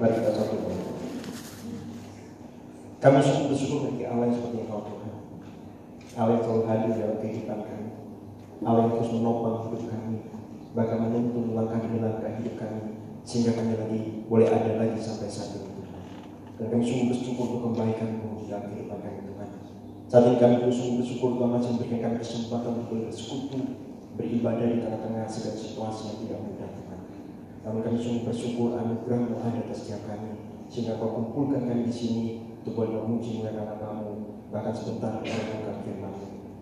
Kita satu Kami sungguh bersyukur bagi Allah yang seperti Engkau Tuhan. Allah yang selalu hadir dalam kehidupan kami. Allah yang terus menopang hidup kami. Bahkan menuntun langkah demi langkah hidup kami. Sehingga kami lagi boleh ada lagi sampai saat ini. Dan kami sungguh bersyukur untuk kebaikan-Mu dalam kehidupan kami Tuhan. Saat ini kami sungguh bersyukur Tuhan masih memberikan kami kesempatan untuk bersekutu, beribadah di tengah-tengah segala situasi yang tidak mudah. Namun kami sungguh bersyukur anugerah-Mu ada atas setiap kami. Sehingga Kau kumpulkan kami di sini untuk boleh memuji muliakan namamu bahkan sebentar merenungkan firman.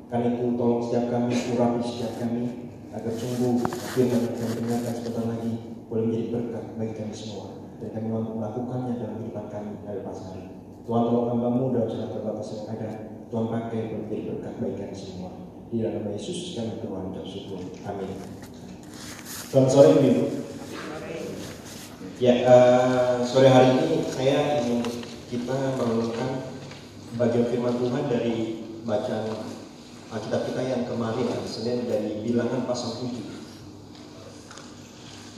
Karena itu tolong setiap kami urapi setiap kami agar sungguh firman yang kami dengarkan sebentar lagi boleh menjadi berkat bagi kami semua. Dan kami mampu melakukannya dalam kehidupan kami dari pas hari. Tuhan tolong hambamu dalam segala terbatas yang ada. Tuhan pakai boleh menjadi berkat bagi kami semua. Di dalam nama Yesus kami berdoa dan syukur amin. Selamat sore Ibu Ya, uh, sore hari ini saya ingin kita merenungkan bagian firman Tuhan dari bacaan Alkitab kita yang kemarin hari Senin dari Bilangan pasal 7.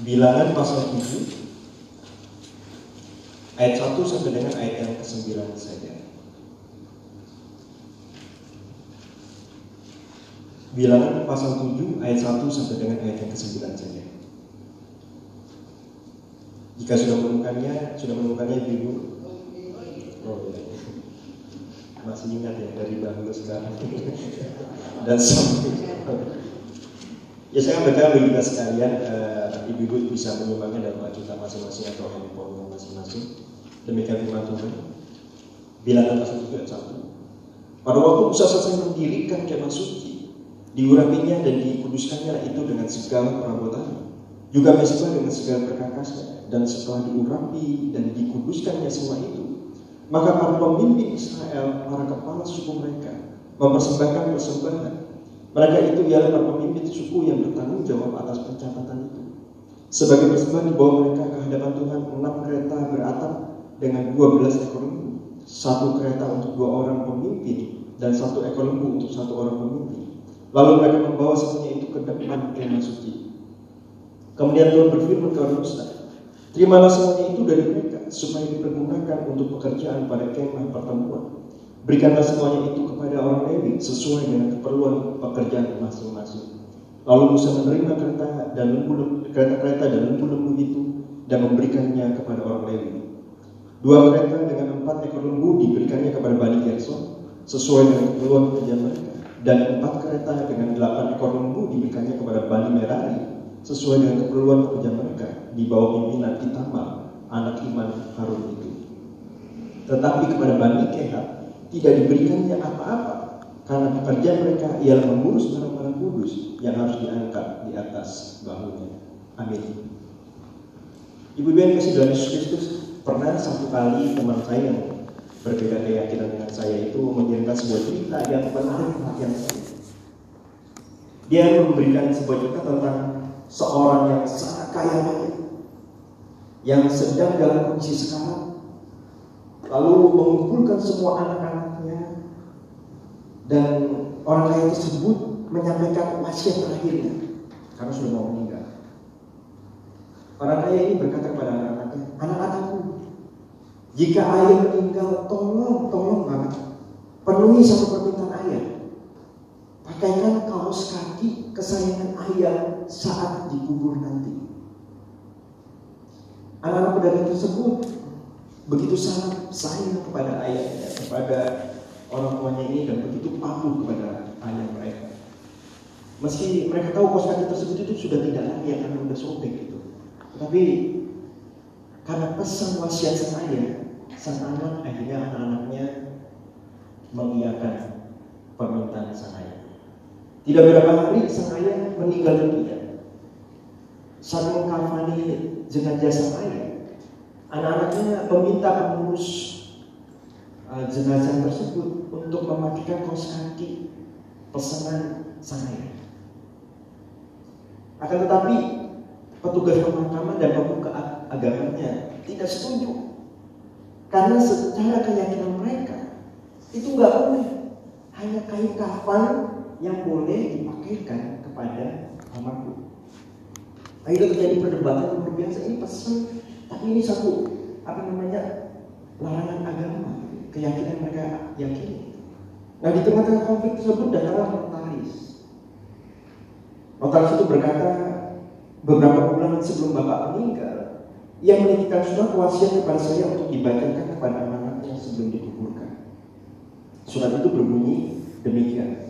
Bilangan pasal 7 ayat 1 sampai dengan ayat yang ke-9 saja. Bilangan pasal 7 ayat 1 sampai dengan ayat yang ke-9 saja. Jika sudah menemukannya, sudah menemukannya Ibu. Oh, iya. Masih ingat ya dari dahulu sekarang. Dan sampai Ya saya berkata bagi kita sekalian, uh, ibu-ibu bisa menyumbangnya dalam kita masing-masing atau handphone masing-masing. Demikian firman Tuhan. Bilangan pasal 7 ayat 1. Pada waktu Musa selesai mendirikan kemah suci, diurapinya dan dikuduskannya itu dengan segala perabotannya juga mesbah dengan segala perkakasnya dan setelah diurapi dan dikuduskannya semua itu maka para pemimpin Israel para kepala suku mereka mempersembahkan persembahan. Mereka itu ialah para pemimpin suku yang bertanggung jawab atas pencatatan itu. Sebagai persembahan dibawa mereka ke hadapan Tuhan enam kereta beratap dengan dua belas ekor lembu satu kereta untuk dua orang pemimpin dan satu ekor lembu untuk satu orang pemimpin. Lalu mereka membawa semuanya itu ke depan kemah suci Kemudian Tuhan berfirman kepada Musa, terimalah semuanya itu dari mereka supaya dipergunakan untuk pekerjaan pada kemah pertemuan. Berikanlah semuanya itu kepada orang Lewi sesuai dengan keperluan pekerjaan masing-masing. Lalu Musa menerima kereta dan lembu kereta-kereta dan lembu-lembu itu dan memberikannya kepada orang Lewi. Dua kereta dengan empat ekor lembu diberikannya kepada Bani Gerson sesuai dengan keperluan pekerjaan mereka. Dan empat kereta dengan delapan ekor lembu diberikannya kepada Bani Merari sesuai dengan keperluan pekerjaan mereka di bawah pimpinan Itamar, anak iman Harun itu. Tetapi kepada Bani Kehat tidak diberikannya apa-apa karena pekerjaan mereka ialah mengurus barang-barang kudus yang harus diangkat di atas bahunya. Amin. Ibu-ibu yang kasih dalam Yesus Kristus, pernah satu kali teman saya yang berbeda keyakinan dengan saya itu mengirimkan sebuah cerita yang menarik perhatian saya. Dia memberikan sebuah cerita tentang seorang yang sangat kaya raya yang sedang dalam kondisi sekarang lalu mengumpulkan semua anak-anaknya dan orang kaya tersebut menyampaikan wasiat terakhirnya karena sudah mau meninggal. Orang kaya ini berkata kepada anak-anaknya, anak-anakku, jika ayah meninggal, tolong, tolong banget, penuhi satu permintaan ayah. Pakaikan kaos kaki kesayangan ayah saat dikubur nanti. Anak-anak pedagang tersebut begitu sangat sayang kepada ayahnya, kepada orang tuanya ini dan begitu patuh kepada ayah mereka. Meski mereka tahu kaos kaki tersebut itu sudah tidak lagi karena sudah sobek gitu. Tapi karena pesan wasiat sang ayah, sang anak akhirnya anak-anaknya mengiyakan permintaan sang ayah. Tidak beberapa hari sang ayah meninggal dunia. Saat mengkafani jenazah sang ayah, anak-anaknya meminta pengurus uh, jenazah tersebut untuk mematikan kaos kaki pesanan sang ayah. Akan tetapi petugas pemakaman dan pemuka agamanya tidak setuju karena secara keyakinan mereka itu nggak boleh hanya kain kafan yang boleh dipakaikan kepada almarhum. Akhirnya terjadi perdebatan luar biasa ini pesan, tapi ini satu apa namanya larangan agama, keyakinan mereka yakini. Nah di tengah-tengah konflik tersebut datanglah notaris. Notaris itu berkata beberapa bulan sebelum bapak meninggal, ia menitipkan surat wasiat kepada saya untuk dibacakan kepada anak-anaknya sebelum dikuburkan. Surat itu berbunyi demikian.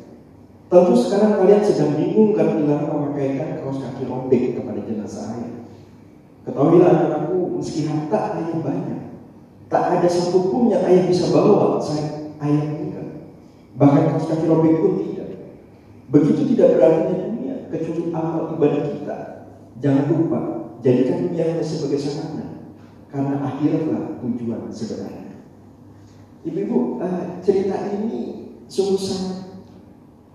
Tentu sekarang kalian sedang bingung karena dilarang memakaikan kaos kaki robek kepada jenazah ayah. Ketahuilah anak-anakku, meski harta ayah banyak, tak ada satupun yang ayah bisa bawa saat ayah meninggal. Bahkan kaos kaki robek pun tidak. Begitu tidak berarti dunia kecuali amal ibadah kita. Jangan lupa jadikan dunia hanya sebagai sarana, karena akhiratlah tujuan sebenarnya. Ibu-ibu, uh, cerita ini sungguh sangat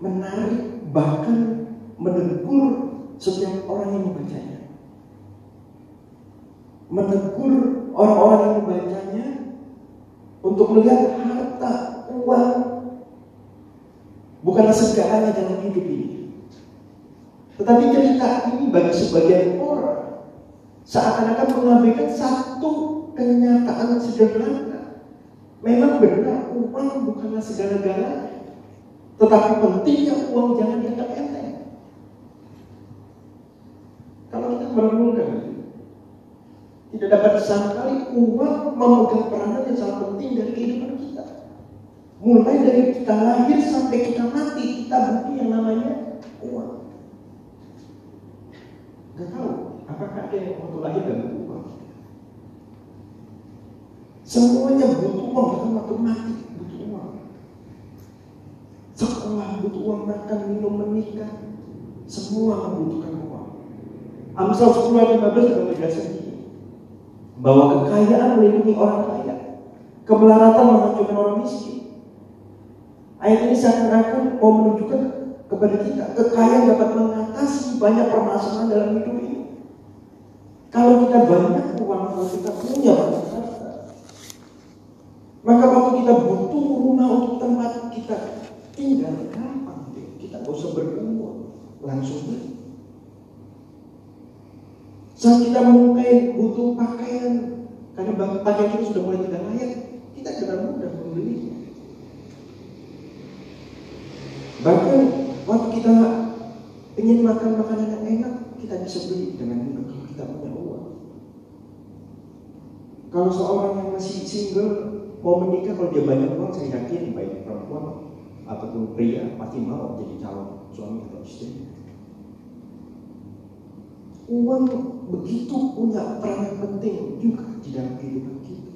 menarik bahkan menegur setiap orang yang membacanya. Menegur orang-orang yang membacanya untuk melihat harta, uang bukanlah segalanya dalam hidup ini. Tetapi cerita ini bagi sebagian orang seakan-akan mengabaikan satu kenyataan sederhana. Memang benar uang bukanlah segala-galanya. Tetapi pentingnya uang jangan dianggap enteng. Kalau kita merenungkan tidak dapat disangkali uang memegang peranan yang sangat penting dari kehidupan kita. Mulai dari kita lahir sampai kita mati, kita butuh yang namanya uang. Gak tahu, apakah ada yang waktu lahir dan uang? Semuanya butuh uang, bahkan waktu mati sekolah butuh uang makan, minum, menikah. Semua membutuhkan uang. Amsal 10 ayat 15 sudah menjelaskan. Bahwa kekayaan melindungi orang kaya. Kemelaratan menghancurkan orang miskin. Ayat ini seakan-akan mau menunjukkan kepada kita kekayaan dapat mengatasi banyak permasalahan dalam hidup ini. Kalau kita banyak uang, kalau kita punya banyak harta, maka waktu kita butuh rumah untuk tempat kita tinggal gampang deh. Kita gak usah beruang, langsung beli. Saat kita mulai butuh pakaian, karena pakaian kita sudah mulai tidak layak, kita dengan mudah membelinya. Bahkan waktu kita ingin makan makanan yang enak, kita bisa beli dengan mudah kalau kita punya uang. Kalau seorang yang masih single mau menikah kalau dia banyak uang, saya yakin baik perempuan ataupun pria pasti mau jadi calon suami atau istri. Uang begitu punya peran penting juga di dalam kehidupan kita.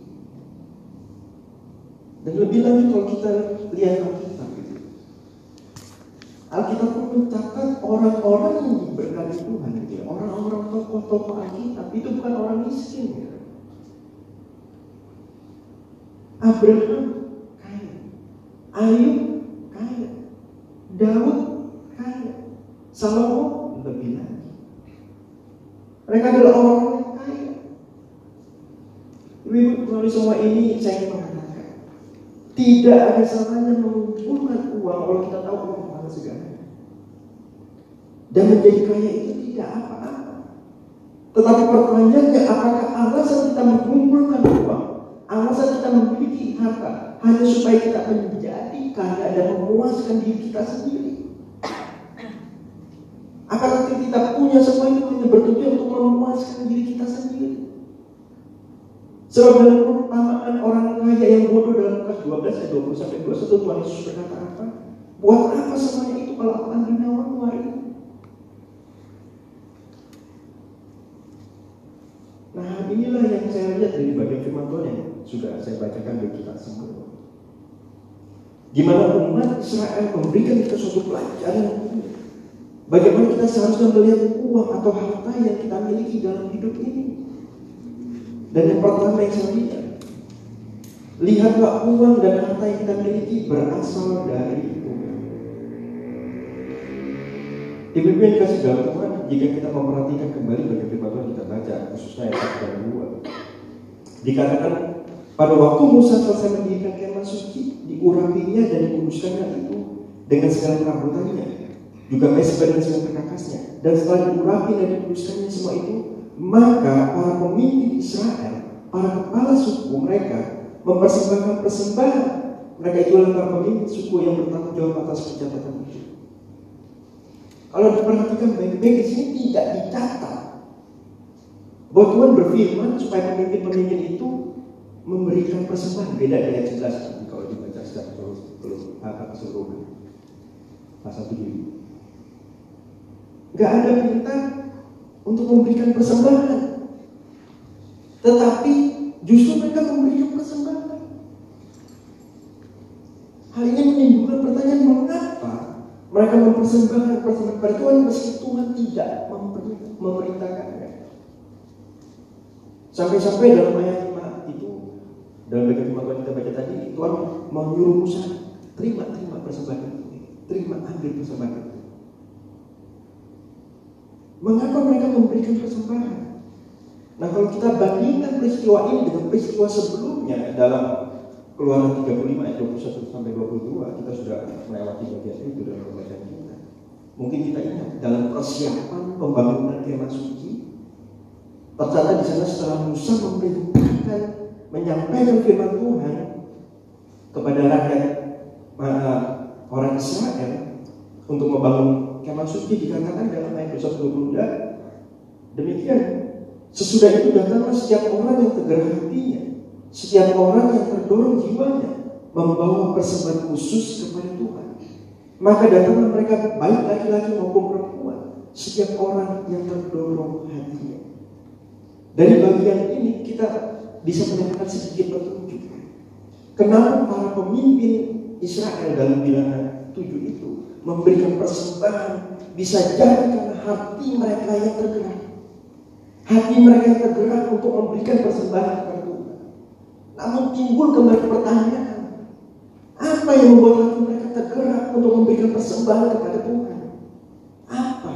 Dan lebih lanjut kalau kita lihat Alkitab gitu. Alkitab pun mencatat orang-orang yang diberkati Tuhan gitu ya. Orang-orang tokoh-tokoh Alkitab itu bukan orang miskin ya. Abraham kaya. Ayub Daud kaya. Salomo lebih lagi. Mereka adalah orang yang kaya. Ibu melalui semua ini saya ingin mengatakan tidak ada salahnya mengumpulkan uang kalau kita tahu uang mana segalanya. Dan menjadi kaya itu tidak apa-apa. Tetapi pertanyaannya apakah alasan kita mengumpulkan uang, alasan kita memiliki harta hanya supaya kita menjadi kaya dan memuaskan diri kita sendiri. Apakah kita punya semua itu hanya bertujuan untuk memuaskan diri kita sendiri? Sebab dalam perumpamaan orang kaya yang bodoh dalam Lukas 12 ayat 20 sampai 21 Tuhan Yesus berkata apa? Buat apa semuanya itu kalau akan dinawan hari Nah inilah yang saya lihat dari bagian firman Tuhan yang sudah saya bacakan bagi kita semua. Gimana umat Israel memberikan kita suatu pelajaran? Bagaimana kita seharusnya melihat uang atau harta yang kita miliki dalam hidup ini? Dan yang pertama yang saya lihat Lihatlah uang dan harta yang kita miliki berasal dari Tuhan. Ibu-ibu yang kasih Tuhan Jika kita memperhatikan kembali bagaimana kita baca Khususnya ayat 1 dan 2 Dikatakan pada waktu Musa selesai mendirikan kemah suci, diurapinya dan dikuduskannya itu dengan segala perabotannya, juga mesbah dan segala perkakasnya. Dan setelah diurapi dan dikuduskannya semua itu, maka para pemimpin Israel para kepala suku mereka mempersembahkan persembahan. Mereka itu adalah para pemimpin suku yang bertanggung jawab atas pencatatan itu. Kalau diperhatikan baik-baik di sini tidak dicatat bahwa Tuhan berfirman supaya pemimpin-pemimpin itu memberikan persembahan beda dengan jelas kalau dibaca secara keseluruhan pasal tujuh Gak ada perintah untuk memberikan persembahan. Tetapi justru mereka memberikan persembahan. Hal ini menimbulkan pertanyaan mengapa mereka mempersembahkan persembahan pada Tuhan meski Tuhan tidak memerintahkannya. Sampai-sampai dalam ayat 5 itu dalam firman Tuhan kita baca tadi Tuhan menyuruh Musa terima terima persembahan terima ambil persembahan Mengapa mereka memberikan persembahan? Nah kalau kita bandingkan peristiwa ini dengan peristiwa sebelumnya dalam Keluaran 35 ayat 21 sampai 22 kita sudah melewati bagian itu dalam pembacaan kita. Mungkin kita ingat dalam persiapan pembangunan kemah suci tercatat di sana setelah Musa memerintahkan menyampaikan firman Tuhan kepada rakyat uh, orang Israel untuk membangun kemah suci dikatakan dalam ayat 22 demikian sesudah itu datanglah setiap orang yang tergerak hatinya setiap orang yang terdorong jiwanya membawa persembahan khusus kepada Tuhan. Maka datanglah mereka baik laki-laki maupun perempuan setiap orang yang terdorong hatinya. Dari bagian ini kita bisa mendapatkan sedikit petunjuk kenapa para pemimpin Israel dalam bilangan tujuh itu memberikan persembahan bisa jadi karena hati mereka yang tergerak. Hati mereka yang tergerak untuk memberikan persembahan kepada Tuhan. Namun timbul kembali pertanyaan, apa yang membuat hati mereka tergerak untuk memberikan persembahan kepada Tuhan? Apa?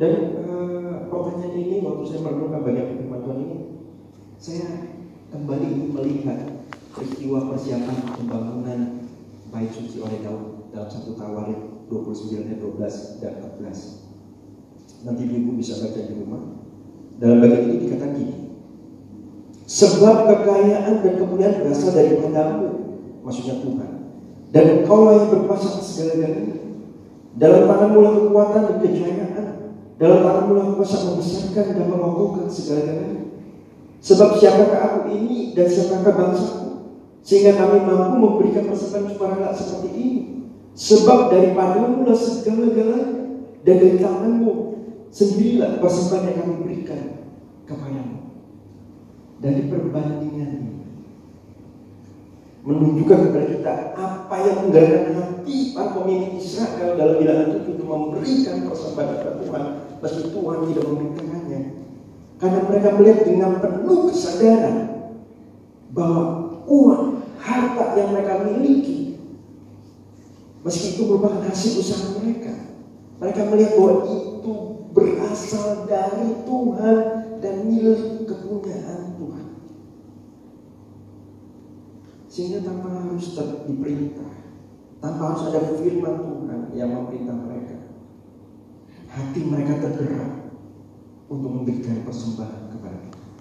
Dan pertanyaan ini waktu saya merenungkan banyak firman Tuhan ini, saya kembali melihat peristiwa persiapan pembangunan bait suci oleh Daud dalam satu Tawarik 29 ayat 12 dan 14. Nanti ibu bisa baca di rumah. Dalam bagian itu dikatakan gini. Sebab kekayaan dan kemuliaan berasal dari padamu, maksudnya Tuhan. Dan engkau yang berkuasa segala-galanya. Dalam tanganmu lah kekuatan dan kejayaan. Dalam tanganmu lah kuasa membesarkan dan mengokohkan segala-galanya. Sebab siapakah aku ini dan siapakah bangsaku? Sehingga kami mampu memberikan persembahan sukarela seperti ini. Sebab daripadamu lah segala-galanya. Dan dari tanganmu sendirilah persembahan yang kami berikan kepadamu. Dari perbandingan ini. Menunjukkan kepada kita apa yang menggerakkan hati para pemimpin Israel dalam bilangan itu untuk memberikan persembahan kepada Tuhan. Meski Tuhan tidak memerintahkannya. Karena mereka melihat dengan penuh kesadaran bahwa uang, harta yang mereka miliki. Meski itu merupakan hasil usaha mereka. Mereka melihat bahwa itu berasal dari Tuhan dan milik kepunyaan Tuhan. Sehingga tanpa harus diperintah, tanpa harus ada firman Tuhan yang memerintah mereka, hati mereka tergerak untuk memberikan persembahan kepada Tuhan.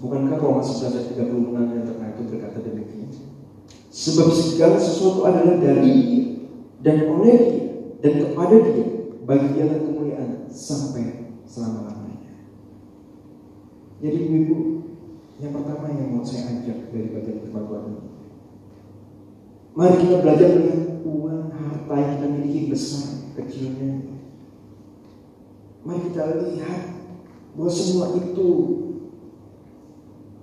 Bukankah Roma 11 ayat 36 yang terkait itu berkata demikian? Sebab segala sesuatu adalah dari dan oleh dia dan kepada dia bagi dia kemuliaan sampai selama-lamanya. Jadi ibu yang pertama yang mau saya ajak dari bagian Tuhan ini. Mari kita belajar melihat uang harta yang kita miliki besar kecilnya. Mari kita lihat bahwa semua itu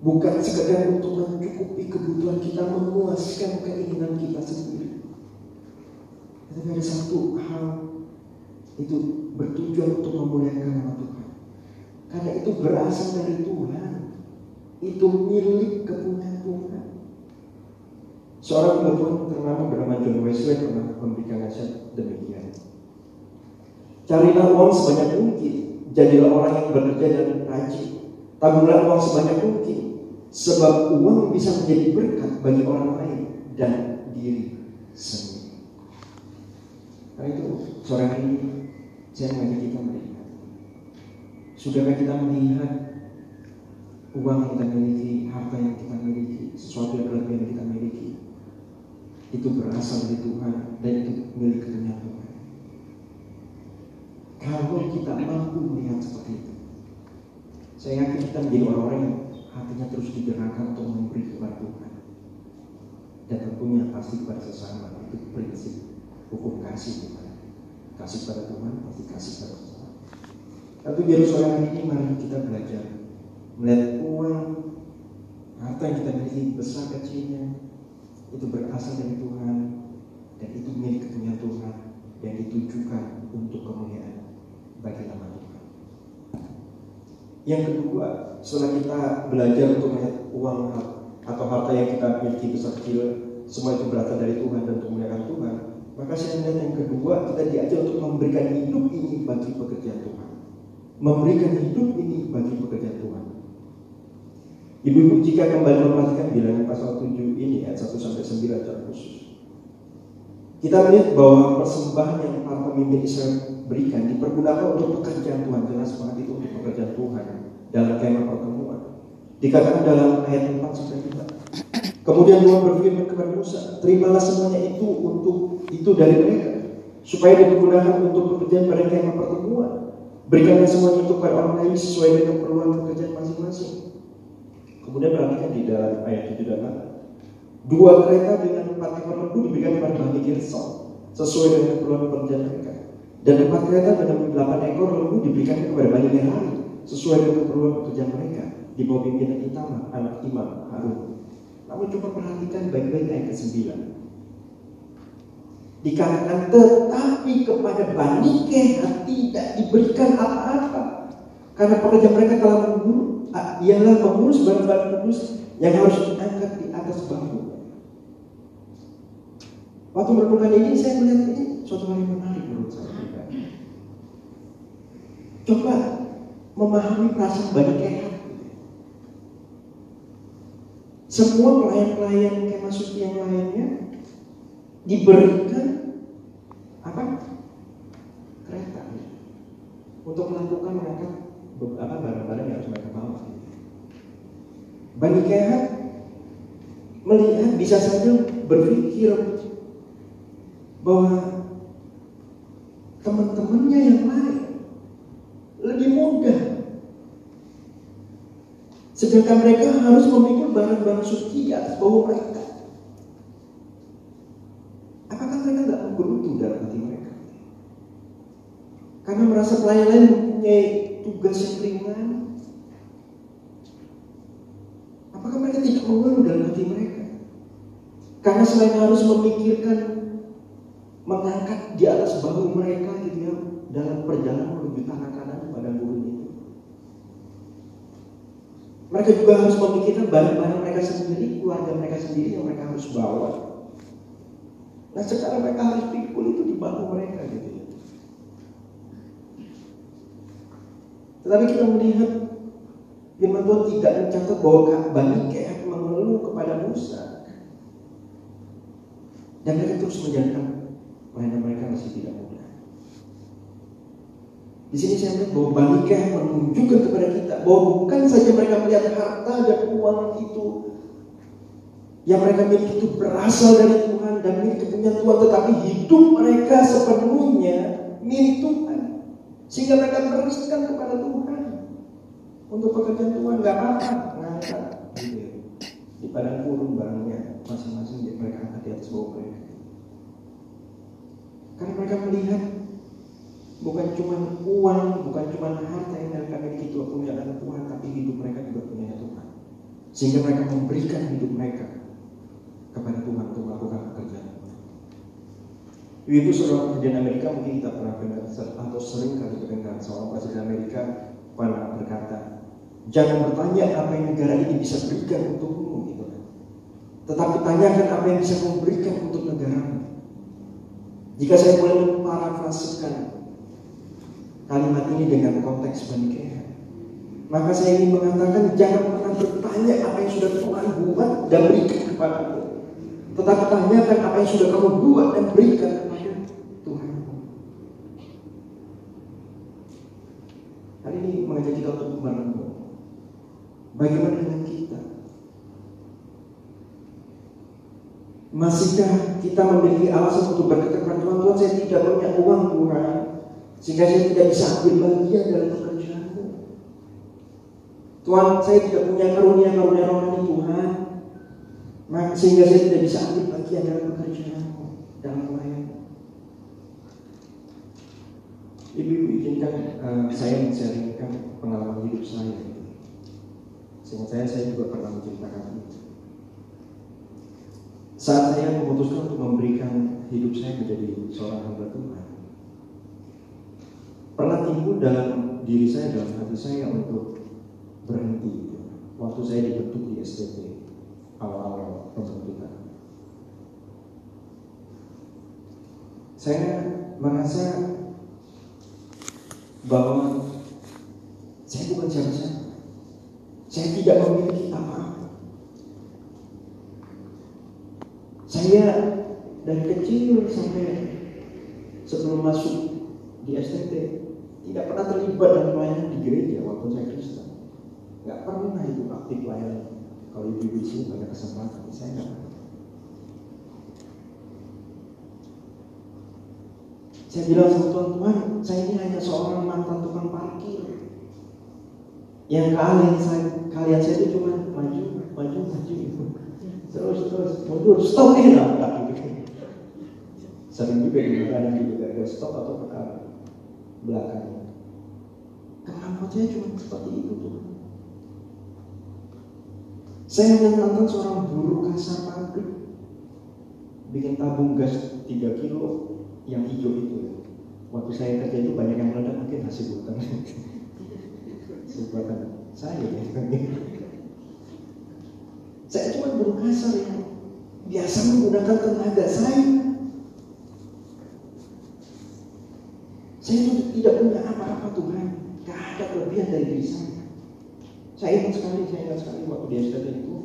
Bukan sekedar untuk mencukupi kebutuhan kita, memuaskan keinginan kita sendiri. Tapi ada satu hal itu bertujuan untuk memuliakan nama Tuhan. Karena itu berasal dari Tuhan. Itu milik kepunyaan Tuhan. Seorang Tuhan ternama bernama John Wesley pernah memberikan nasihat demikian. Carilah uang sebanyak mungkin, jadilah orang yang bekerja dan rajin. Tabunglah uang sebanyak mungkin, Sebab uang bisa menjadi berkat bagi orang lain dan diri sendiri. Karena itu hari ini saya mengajak kita melihat. Sudahkah kita melihat uang yang kita miliki, harta yang kita miliki, sesuatu yang berlebihan yang kita miliki, itu berasal dari Tuhan dan itu milik dunia Tuhan. Kalau kita mampu melihat seperti itu, saya yakin kita menjadi orang-orang yang hatinya terus digerakkan untuk memberi kepada Tuhan. Dan tentunya pasti kepada sesama itu prinsip hukum kasih Tuhan. Kasih pada Tuhan pasti kasih pada sesama. Tapi biar sore ini mari kita belajar melihat uang harta yang kita miliki besar kecilnya itu berasal dari Tuhan dan itu milik dunia Tuhan dan ditujukan untuk kemuliaan bagi nama Tuhan. Yang kedua, setelah kita belajar untuk melihat uang atau harta yang kita miliki besar kecil semua itu berasal dari Tuhan dan untuk memuliakan Tuhan, maka saya melihat yang kedua kita diajar untuk memberikan hidup ini bagi pekerjaan Tuhan. Memberikan hidup ini bagi pekerjaan Tuhan. Ibu-ibu jika kembali memperhatikan bilangan pasal 7 ini ayat 1 sampai 9 secara khusus. Kita melihat bahwa persembahan yang para pemimpin Israel berikan dipergunakan untuk pekerjaan Tuhan. Jelas banget itu untuk pekerjaan Tuhan dalam kemah pertemuan. Dikatakan dalam ayat 4 sampai 5. Kemudian Tuhan berfirman kepada Musa, terimalah semuanya itu untuk itu dari mereka, supaya dipergunakan untuk pekerjaan pada kemah pertemuan. Berikanlah semuanya itu kepada orang lain sesuai dengan keperluan pekerjaan masing-masing. Kemudian perhatikan di dalam ayat 7 dan 8. Dua kereta dengan empat ekor lembu diberikan kepada Bani Gerson sesuai dengan keperluan pekerjaan mereka. Dan empat kereta dengan delapan ekor lembu diberikan kepada Bani Merari sesuai dengan keperluan pekerjaan mereka di bawah pimpinan Itamar, anak Imam Harun. Namun coba perhatikan baik-baik ayat ke-9. Dikatakan tetapi kepada Bani Kehat tidak diberikan apa-apa karena pekerjaan mereka telah memburu ialah pengurus barang-barang kudus yang harus diangkat di atas bahu. Waktu merenungkan ini saya melihat ini suatu hal yang menarik menurut saya Coba memahami perasaan banyak kehat. Semua pelayan-pelayan kayak masuk yang lainnya diberikan apa? Kereta untuk melakukan mereka apa barang-barang yang harus mereka bawa. Bani Kehat melihat bisa saja berpikir bahwa teman-temannya yang lain lebih mudah. Sedangkan mereka harus memikul barang-barang suci di atas bawah mereka. Apakah mereka nggak menggerutu dalam hati mereka? Karena merasa pelayan lain mempunyai tugas yang ringan? Mengeluh dalam hati mereka? Karena selain harus memikirkan mengangkat di atas bahu mereka gitu ya dalam perjalanan menuju tanah kanan pada gurun itu. Mereka juga harus memikirkan barang-barang mereka sendiri, keluarga mereka sendiri yang mereka harus bawa. Nah sekarang mereka harus pikul itu di bahu mereka gitu ya. Tetapi kita melihat firman Tuhan tidak mencatat bahwa Bani Kehat mengeluh kepada Musa. Dan mereka terus menjalankan pelayanan mereka masih tidak mudah. Di sini saya melihat bahwa Bani Kehat menunjukkan kepada kita bahwa bukan saja mereka melihat harta dan uang itu yang mereka miliki itu berasal dari Tuhan dan milik kepunyaan Tuhan, tetapi hidup mereka sepenuhnya milik Tuhan. Sehingga mereka meneruskan kepada Tuhan. Untuk pekerjaan Tuhan gak apa-apa. Di padang kurung barangnya masing-masing mereka angkat di atas bawah mereka. Karena mereka melihat bukan cuma uang, bukan cuma harta yang mereka miliki itu punya anak Tuhan, tapi hidup mereka juga punya Tuhan. Sehingga mereka memberikan hidup mereka kepada Tuhan untuk melakukan pekerjaan. Ibu seorang presiden Amerika mungkin kita pernah dengar atau sering kali mendengar seorang presiden Amerika pernah berkata, jangan bertanya apa yang negara ini bisa berikan untukmu gitu. Tetapi tanyakan apa yang bisa kamu berikan untuk negaramu. Jika saya boleh memparafrasekan kalimat ini dengan konteks Banikeha, maka saya ingin mengatakan jangan pernah bertanya apa yang sudah Tuhan buat dan berikan kepadamu. Tetapi tanyakan apa yang sudah kamu buat dan berikan kepada Tuhan. Hari ini mengajak kita untuk merenung. Bagaimana dengan kita? Masihkah kita memiliki alasan untuk berkata kepada Tuhan, Tuhan saya tidak punya uang Tuhan, sehingga saya tidak bisa ambil bagian dalam pekerjaanmu. Tuhan, saya tidak punya karunia-karunia rohani Tuhan, sehingga saya tidak bisa ambil bagian dalam pekerjaanmu, dalam pelayanan. Ibu-ibu izinkan uh, saya menceritakan pengalaman hidup saya. Sehingga saya, saya juga pernah menceritakan itu. Saat saya memutuskan untuk memberikan hidup saya menjadi seorang hamba Tuhan, pernah timbul dalam diri saya, dalam hati saya untuk berhenti. Waktu saya dibentuk di STT awal-awal pembentukan. Saya merasa bahwa saya bukan siapa-siapa. Saya tidak memiliki apa-apa. Saya dari kecil sampai sebelum masuk di STT tidak pernah terlibat dalam pelayanan di gereja waktu saya Kristen. Gak pernah itu aktif pelayanan. Kalau ibu di sini banyak kesempatan, saya nggak pernah. Saya bilang sama Tuhan, Tuhan, saya ini hanya seorang mantan tukang parkir. Yang kalian saya, kalian saya itu cuma maju, maju, maju terus terus mundur stop nih lah sering juga di belakang juga ada stop atau ke belakang. Kemampuan saya cuma seperti itu tuh saya menantang seorang buruh kasar pabrik. Bikin tabung gas 3 kilo yang hijau itu. Waktu saya kerja itu banyak yang meledak mungkin hasil bukan buatan saya ya. Saya cuma buruh kasar yang biasa menggunakan tenaga saya. Saya tidak punya apa-apa Tuhan. Gak ada kelebihan dari diri saya. Saya ingat sekali, saya ingat sekali waktu di STT itu.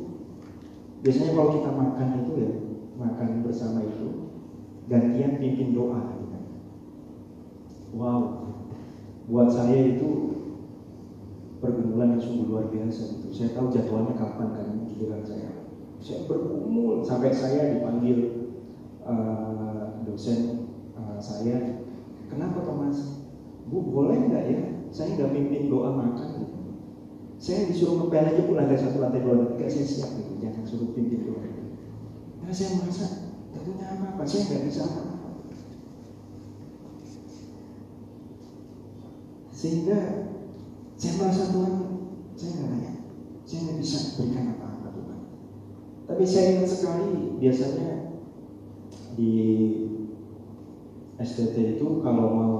Biasanya kalau kita makan itu ya, makan bersama itu, gantian pimpin doa. Gitu kan. Wow, buat saya itu pergumulan yang sungguh luar biasa. Gitu. Saya tahu jadwalnya kapan kan pikiran saya. Saya bergumul sampai saya dipanggil uh, dosen uh, saya, kenapa Thomas? Bu boleh nggak ya? Saya nggak pimpin doa makan gitu. Saya disuruh ngepel aja pun ada satu lantai dua lantai saya siap gitu, jangan suruh pimpin doa. Karena saya merasa punya apa-apa, saya nggak bisa apa-apa. Sehingga saya merasa Tuhan, saya nggak layak, saya nggak bisa berikan apa-apa. Tapi saya ingat sekali biasanya di STT itu kalau mau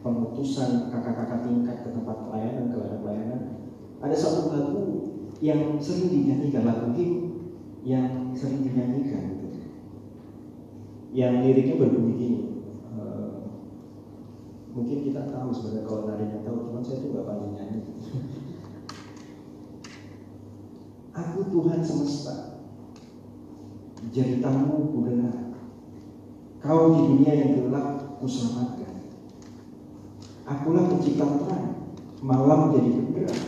pemutusan kakak-kakak tingkat ke tempat pelayanan, ke ladang pelayanan, ada satu lagu yang sering dinyanyikan, lagu him yang sering dinyanyikan gitu. Yang liriknya berbunyi gini. Uh, mungkin kita tahu sebenarnya kalau nadanya tahu, cuman saya tuh gak pandai nyanyi. Aku Tuhan semesta jadi tamu ku dengar. Kau di dunia yang gelap ku selamatkan. Akulah pencipta terang, malam jadi bergerak.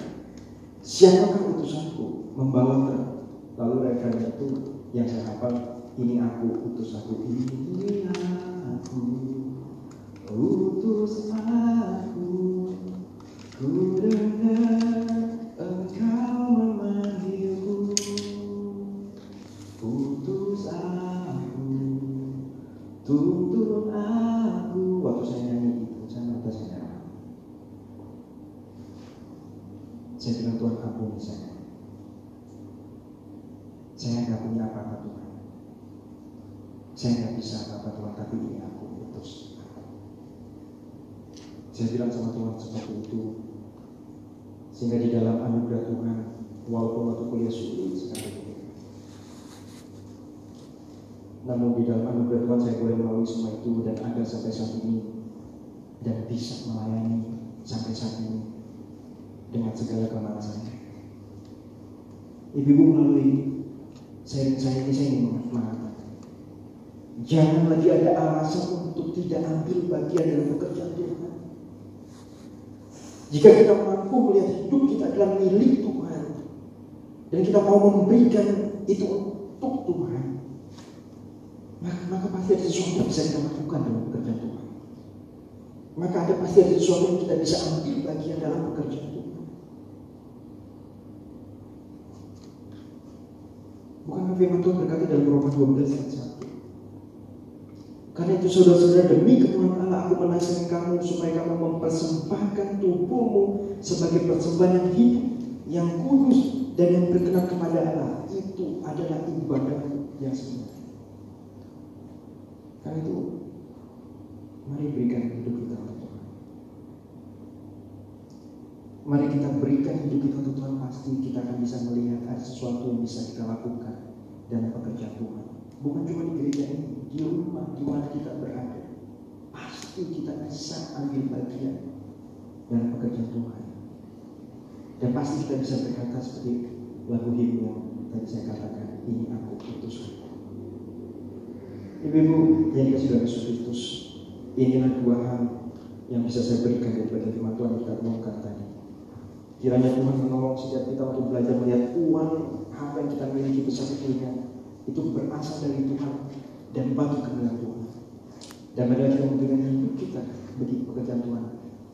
Siapakah utusanku membawa terang? Lalu rekan itu yang saya hafal, ini aku utus aku ini aku utus aku ku Saya bilang Tuhan ampuni saya. Saya nggak punya apa-apa Tuhan. Saya nggak bisa apa-apa Tuhan Tapi ini aku putus. Saya bilang sama Tuhan seperti itu. Sehingga di dalam anugerah Tuhan Walaupun waktu kuliah sulit sekali. Namun di dalam anugerah Tuhan saya boleh melalui semua itu dan ada sampai saat ini dan bisa melayani sampai saat ini dengan segala kelemahan saya. Ibu-ibu melalui saya, saya ini saya ingin mengatakan jangan lagi ada alasan untuk tidak ambil bagian dalam pekerjaan Tuhan. Jika kita mampu melihat hidup kita adalah milik Tuhan, dan kita mau memberikan itu untuk Tuhan, maka, maka pasti ada sesuatu yang bisa kita lakukan dalam pekerjaan Tuhan. Maka ada pasti ada sesuatu yang kita bisa ambil bagian dalam pekerjaan Tuhan. Bukan firman Tuhan berkata dalam Roma 12 ayat 1. Karena itu saudara-saudara demi kemuliaan Allah aku menasihkan kamu supaya kamu mempersembahkan tubuhmu sebagai persembahan yang hidup, yang kudus dan yang berkenan kepada Allah. Itu adalah ibadah yang sebenarnya. Karena itu mari berikan hidup kita untuk Tuhan. Mari kita berikan hidup kita untuk Tuhan pasti kita akan bisa melihat ada sesuatu yang bisa kita lakukan dalam pekerjaan Tuhan. Bukan cuma di gereja ini, di rumah di mana kita berada. Pasti kita bisa ambil bagian dalam pekerjaan Tuhan. Dan pasti kita bisa berkata seperti lagu himne yang tadi saya katakan, ini aku putus Ibu-ibu yang dalam Yesus Kristus, inilah dua hal yang bisa saya berikan daripada firman Tuhan kita renungkan tadi. Kiranya Tuhan menolong setiap kita untuk belajar melihat uang apa yang kita miliki besar kecilnya itu berasal dari Tuhan dan bagi kemuliaan Tuhan. Dan marilah kita memberikan hidup kita bagi pekerjaan Tuhan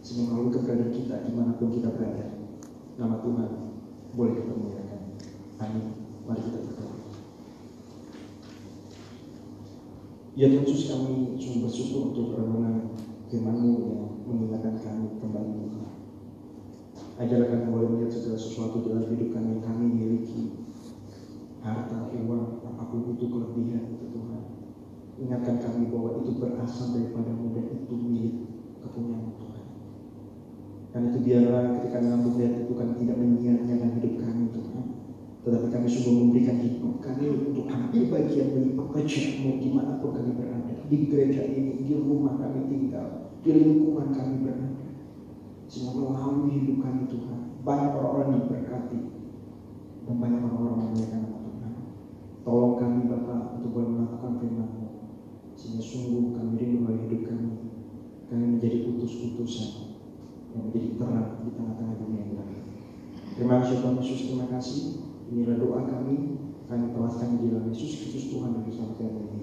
sehingga melalui keberadaan kita di mana pun kita berada. Nama Tuhan boleh kita muliakan. Amin. Mari kita berdoa. Ya Tuhan Yesus kami sungguh bersyukur untuk renungan firman-Mu yang mengingatkan kami kembali Tuhan. Ajarlah kami boleh melihat segala sesuatu dalam hidup kami yang kami miliki. Harta, uang, apa pun itu kelebihan itu Tuhan. Ingatkan kami bahwa itu berasal daripada dan itu milik kepunyaan Tuhan. Dan itu biarlah ketika kami melihat itu kami tidak menyia-nyiakan hidup kami Tuhan. Tetapi kami sungguh memberikan hidup kami untuk ambil bagian dari pekerjaanmu di mana pun kami berada. Di gereja ini, di rumah kami tinggal, di lingkungan kami berada. Sehingga melalui hidup kami Tuhan, banyak orang-orang diberkati dan banyak orang-orang memuliakan nama Tuhan. Tolong kami Bapak untuk boleh melakukan firman-Mu. Sehingga sungguh kami rindu oleh hidup kami. Kami menjadi utus-utusan yang menjadi terang di tengah-tengah dunia yang lain. Terima kasih Tuhan Yesus, terima kasih. Inilah doa kami, kami telah di dalam Yesus Kristus Tuhan yang bersama kami.